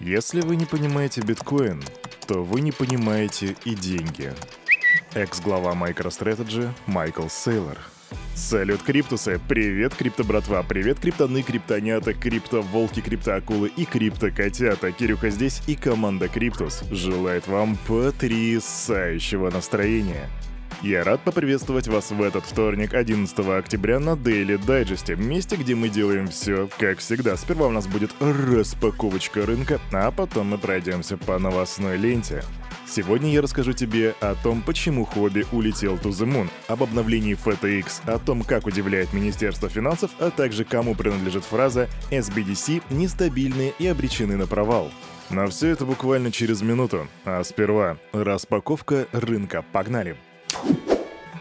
Если вы не понимаете биткоин, то вы не понимаете и деньги. Экс-глава MicroStrategy Майкл Сейлор. Салют, Криптусы! Привет, крипто-братва! Привет, криптоны, криптонята, крипто-волки, крипто-акулы и крипто-котята! Кирюха здесь и команда Криптус желает вам потрясающего настроения. Я рад поприветствовать вас в этот вторник, 11 октября, на Daily Digest, месте, где мы делаем все, как всегда. Сперва у нас будет распаковочка рынка, а потом мы пройдемся по новостной ленте. Сегодня я расскажу тебе о том, почему хобби улетел to the moon, об обновлении FTX, о том, как удивляет Министерство финансов, а также кому принадлежит фраза «SBDC нестабильные и обречены на провал». Но все это буквально через минуту. А сперва распаковка рынка. Погнали! Thank you.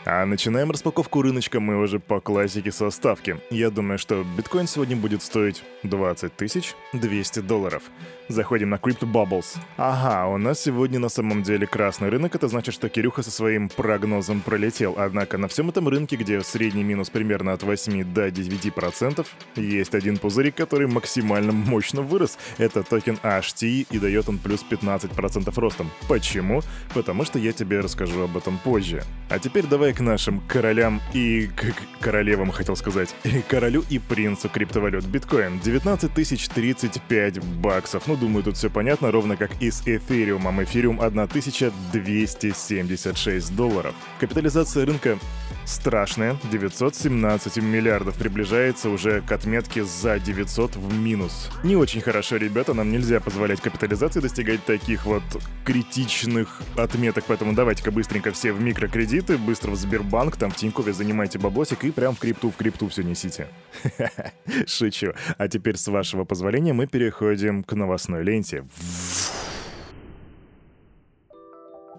А начинаем распаковку рыночка мы уже по классике со ставки. Я думаю, что биткоин сегодня будет стоить 20 тысяч 200 долларов. Заходим на Crypto Bubbles. Ага, у нас сегодня на самом деле красный рынок, это значит, что Кирюха со своим прогнозом пролетел. Однако на всем этом рынке, где средний минус примерно от 8 до 9%, есть один пузырик, который максимально мощно вырос. Это токен HT и дает он плюс 15% ростом. Почему? Потому что я тебе расскажу об этом позже. А теперь давай к нашим королям и к королевам, хотел сказать. Королю и принцу криптовалют. Биткоин 19 тысяч 35 баксов. Ну, думаю, тут все понятно, ровно как и с эфириумом. Эфириум 1276 долларов. Капитализация рынка страшная. 917 миллиардов приближается уже к отметке за 900 в минус. Не очень хорошо, ребята, нам нельзя позволять капитализации достигать таких вот критичных отметок, поэтому давайте-ка быстренько все в микрокредиты, быстро в Сбербанк, там в Тинькове занимайте баблосик и прям в крипту, в крипту все несите. Шучу. А теперь, с вашего позволения, мы переходим к новостной ленте.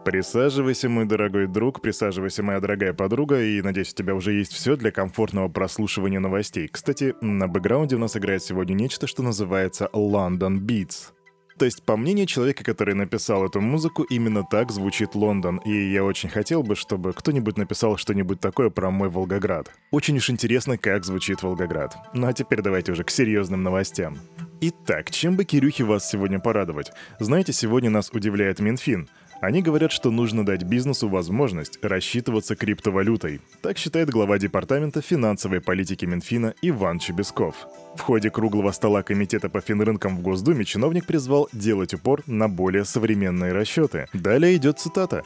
Присаживайся, мой дорогой друг, присаживайся, моя дорогая подруга, и надеюсь, у тебя уже есть все для комфортного прослушивания новостей. Кстати, на бэкграунде у нас играет сегодня нечто, что называется London Beats. То есть, по мнению человека, который написал эту музыку, именно так звучит Лондон, и я очень хотел бы, чтобы кто-нибудь написал что-нибудь такое про мой Волгоград. Очень уж интересно, как звучит Волгоград. Ну а теперь давайте уже к серьезным новостям. Итак, чем бы Кирюхе вас сегодня порадовать? Знаете, сегодня нас удивляет Минфин — они говорят, что нужно дать бизнесу возможность рассчитываться криптовалютой. Так считает глава департамента финансовой политики Минфина Иван Чебесков. В ходе круглого стола Комитета по финрынкам в Госдуме чиновник призвал делать упор на более современные расчеты. Далее идет цитата.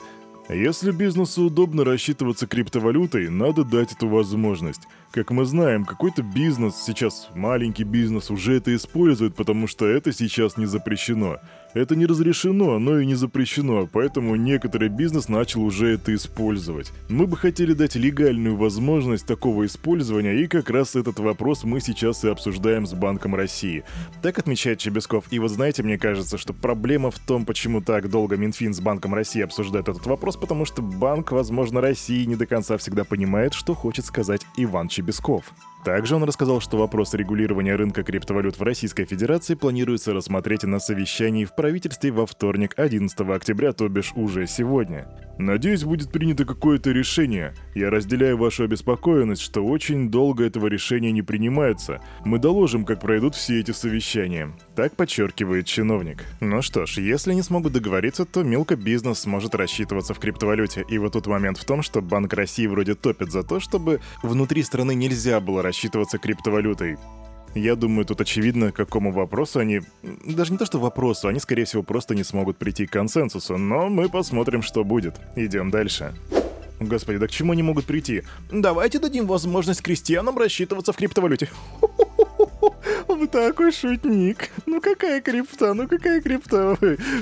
Если бизнесу удобно рассчитываться криптовалютой, надо дать эту возможность. Как мы знаем, какой-то бизнес, сейчас маленький бизнес, уже это использует, потому что это сейчас не запрещено. Это не разрешено, но и не запрещено, поэтому некоторый бизнес начал уже это использовать. Мы бы хотели дать легальную возможность такого использования, и как раз этот вопрос мы сейчас и обсуждаем с Банком России. Так отмечает Чебесков. И вот знаете, мне кажется, что проблема в том, почему так долго Минфин с Банком России обсуждает этот вопрос, потому что Банк, возможно, России не до конца всегда понимает, что хочет сказать Иван Чебесков. Щебесков. Также он рассказал, что вопрос регулирования рынка криптовалют в Российской Федерации планируется рассмотреть на совещании в правительстве во вторник, 11 октября, то бишь уже сегодня. Надеюсь, будет принято какое-то решение. Я разделяю вашу обеспокоенность, что очень долго этого решения не принимается. Мы доложим, как пройдут все эти совещания. Так подчеркивает чиновник. Ну что ж, если не смогут договориться, то мелко бизнес сможет рассчитываться в криптовалюте. И вот тут момент в том, что Банк России вроде топит за то, чтобы внутри страны нельзя было рассчитываться криптовалютой. Я думаю, тут очевидно, к какому вопросу они... Даже не то, что вопросу, они, скорее всего, просто не смогут прийти к консенсусу, но мы посмотрим, что будет. Идем дальше. Господи, да к чему они могут прийти? Давайте дадим возможность крестьянам рассчитываться в криптовалюте. Вы такой шутник. Ну какая крипта, ну какая крипта?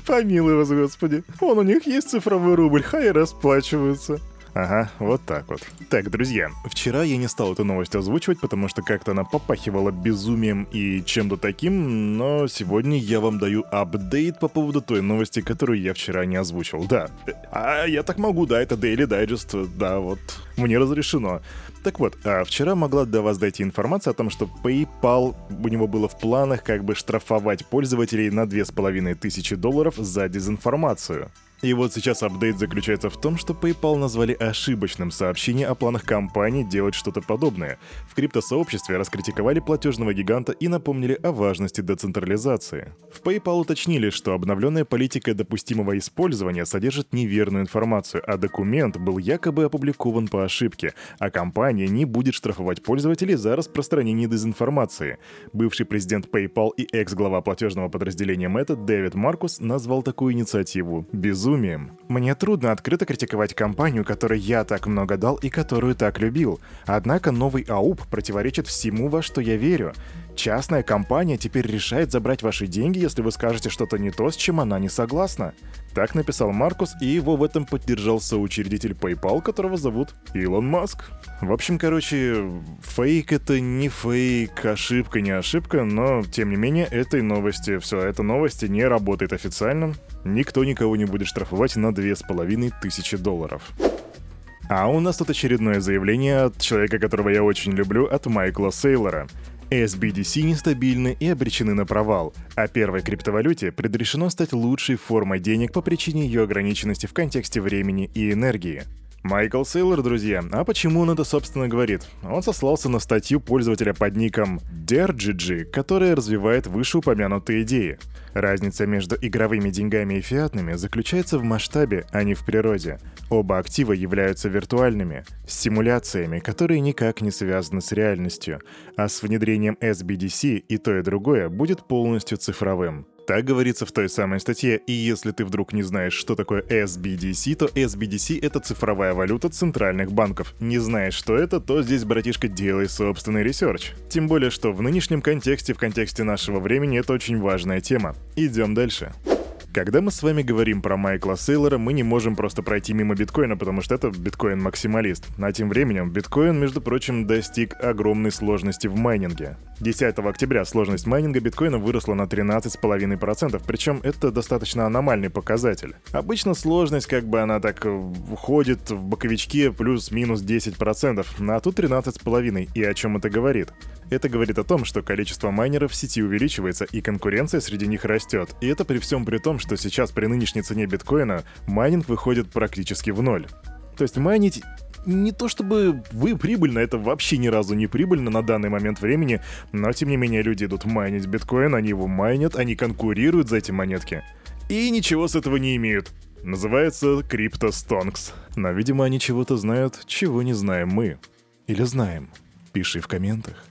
Помилуй вас, господи. Вон у них есть цифровой рубль, хай расплачиваются. Ага, вот так вот. Так, друзья, вчера я не стал эту новость озвучивать, потому что как-то она попахивала безумием и чем-то таким, но сегодня я вам даю апдейт по поводу той новости, которую я вчера не озвучил. Да, а я так могу, да, это Daily Digest, да, вот, мне разрешено. Так вот, а вчера могла до вас дойти информация о том, что PayPal у него было в планах как бы штрафовать пользователей на 2500 долларов за дезинформацию. И вот сейчас апдейт заключается в том, что PayPal назвали ошибочным сообщение о планах компании делать что-то подобное. В криптосообществе раскритиковали платежного гиганта и напомнили о важности децентрализации. В PayPal уточнили, что обновленная политика допустимого использования содержит неверную информацию, а документ был якобы опубликован по ошибке, а компания не будет штрафовать пользователей за распространение дезинформации. Бывший президент PayPal и экс-глава платежного подразделения Meta Дэвид Маркус назвал такую инициативу «безумием безумием. Мне трудно открыто критиковать компанию, которой я так много дал и которую так любил. Однако новый АУП противоречит всему, во что я верю. Частная компания теперь решает забрать ваши деньги, если вы скажете что-то не то, с чем она не согласна. Так написал Маркус, и его в этом поддержал соучредитель PayPal, которого зовут Илон Маск. В общем, короче, фейк это не фейк, ошибка не ошибка, но, тем не менее, этой новости, все, эта новость не работает официально. Никто никого не будет штрафовать на две с половиной тысячи долларов. А у нас тут очередное заявление от человека, которого я очень люблю, от Майкла Сейлора. SBDC нестабильны и обречены на провал, а первой криптовалюте предрешено стать лучшей формой денег по причине ее ограниченности в контексте времени и энергии. Майкл Сейлор, друзья. А почему он это, собственно, говорит? Он сослался на статью пользователя под ником Dergigi, которая развивает вышеупомянутые идеи. Разница между игровыми деньгами и фиатными заключается в масштабе, а не в природе. Оба актива являются виртуальными, симуляциями, которые никак не связаны с реальностью, а с внедрением CBDC и то и другое будет полностью цифровым. Так говорится в той самой статье, и если ты вдруг не знаешь, что такое CBDC, то CBDC — это цифровая валюта центральных банков. Не знаешь, что это, то здесь, братишка, делай собственный research. Тем более, что в нынешнем контексте, в контексте нашего времени, это очень важная тема. Идем дальше. Когда мы с вами говорим про Майкла Сейлора, мы не можем просто пройти мимо биткоина, потому что это биткоин-максималист. А тем временем биткоин, между прочим, достиг огромной сложности в майнинге. 10 октября сложность майнинга биткоина выросла на 13,5%, причем это достаточно аномальный показатель. Обычно сложность, как бы она так уходит в боковичке плюс-минус 10%, а тут 13,5%. И о чем это говорит? Это говорит о том, что количество майнеров в сети увеличивается и конкуренция среди них растет. И это при всем при том, что сейчас при нынешней цене биткоина майнинг выходит практически в ноль. То есть майнить не то чтобы вы прибыльно, это вообще ни разу не прибыльно на данный момент времени, но тем не менее люди идут майнить биткоин, они его майнят, они конкурируют за эти монетки. И ничего с этого не имеют. Называется CryptoStonks. Но, видимо, они чего-то знают, чего не знаем мы. Или знаем. Пиши в комментах.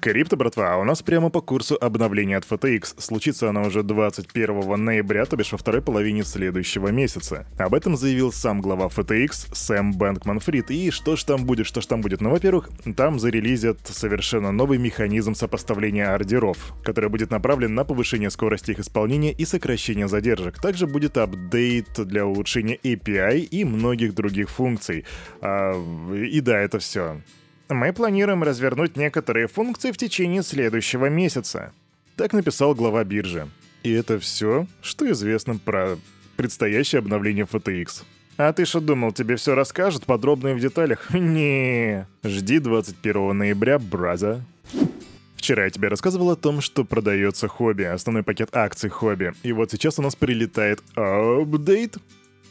Крипто, братва, а у нас прямо по курсу обновления от FTX. Случится оно уже 21 ноября, то бишь во второй половине следующего месяца. Об этом заявил сам глава FTX Сэм Бэнкман Фрид. И что ж там будет, что ж там будет? Ну, во-первых, там зарелизят совершенно новый механизм сопоставления ордеров, который будет направлен на повышение скорости их исполнения и сокращение задержек. Также будет апдейт для улучшения API и многих других функций. А, и да, это все. Мы планируем развернуть некоторые функции в течение следующего месяца. Так написал глава биржи. И это все, что известно про предстоящее обновление FTX. А ты что думал, тебе все расскажут подробно и в деталях? Не, жди 21 ноября, браза. Вчера я тебе рассказывал о том, что продается хобби, основной пакет акций хобби. И вот сейчас у нас прилетает апдейт.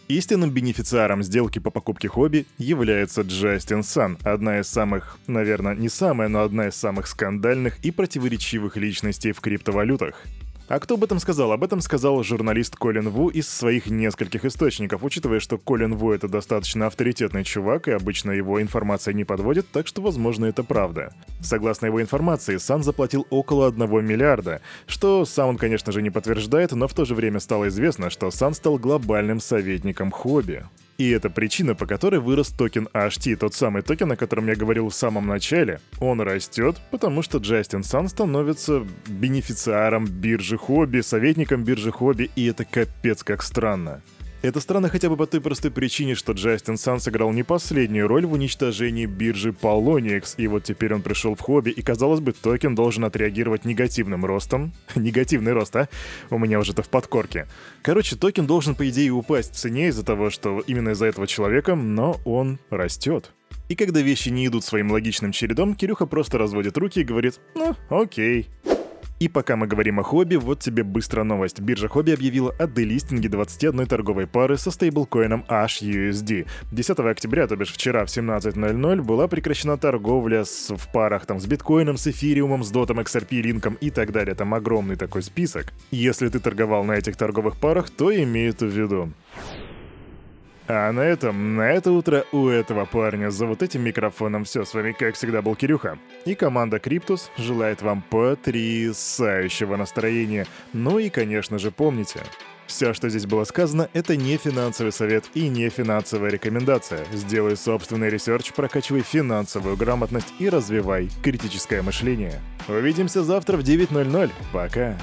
Истинным бенефициаром сделки по покупке хобби является Джастин Сан, одна из самых, наверное, не самая, но одна из самых скандальных и противоречивых личностей в криптовалютах. А кто об этом сказал? Об этом сказал журналист Колин Ву из своих нескольких источников, учитывая, что Колин Ву это достаточно авторитетный чувак, и обычно его информация не подводит, так что, возможно, это правда. Согласно его информации, Сан заплатил около 1 миллиарда, что сам он, конечно же, не подтверждает, но в то же время стало известно, что Сан стал глобальным советником Huobi. И это причина, по которой вырос токен HT, тот самый токен, о котором я говорил в самом начале. Он растет, потому что Джастин Сан становится бенефициаром биржи Huobi, советником биржи Huobi, и это капец как странно. Это странно хотя бы по той простой причине, что Джастин Сан сыграл не последнюю роль в уничтожении биржи Poloniex, и вот теперь он пришел в Huobi, и казалось бы, токен должен отреагировать негативным ростом. Негативный рост, а? У меня уже это в подкорке. Короче, токен должен, по идее, упасть в цене из-за того, что именно из-за этого человека, но он растет. И когда вещи не идут своим логичным чередом, Кирюха просто разводит руки и говорит «Ну, окей». И пока мы говорим о хобби, вот тебе быстро новость. Биржа хобби объявила о делистинге 21 торговой пары со стейблкоином HUSD. 10 октября, то бишь вчера в 17.00, была прекращена торговля с, в парах там с биткоином, с эфириумом, с дотом, XRP, линком и так далее. Там огромный такой список. Если ты торговал на этих торговых парах, то имей это в виду. А на этом, на это утро у этого парня за вот этим микрофоном все. С вами, как всегда, был Кирюха. И команда Криптус желает вам потрясающего настроения. Ну и, конечно же, помните, все, что здесь было сказано, это не финансовый совет и не финансовая рекомендация. Сделай собственный research, прокачивай финансовую грамотность и развивай критическое мышление. Увидимся завтра в 9.00. Пока.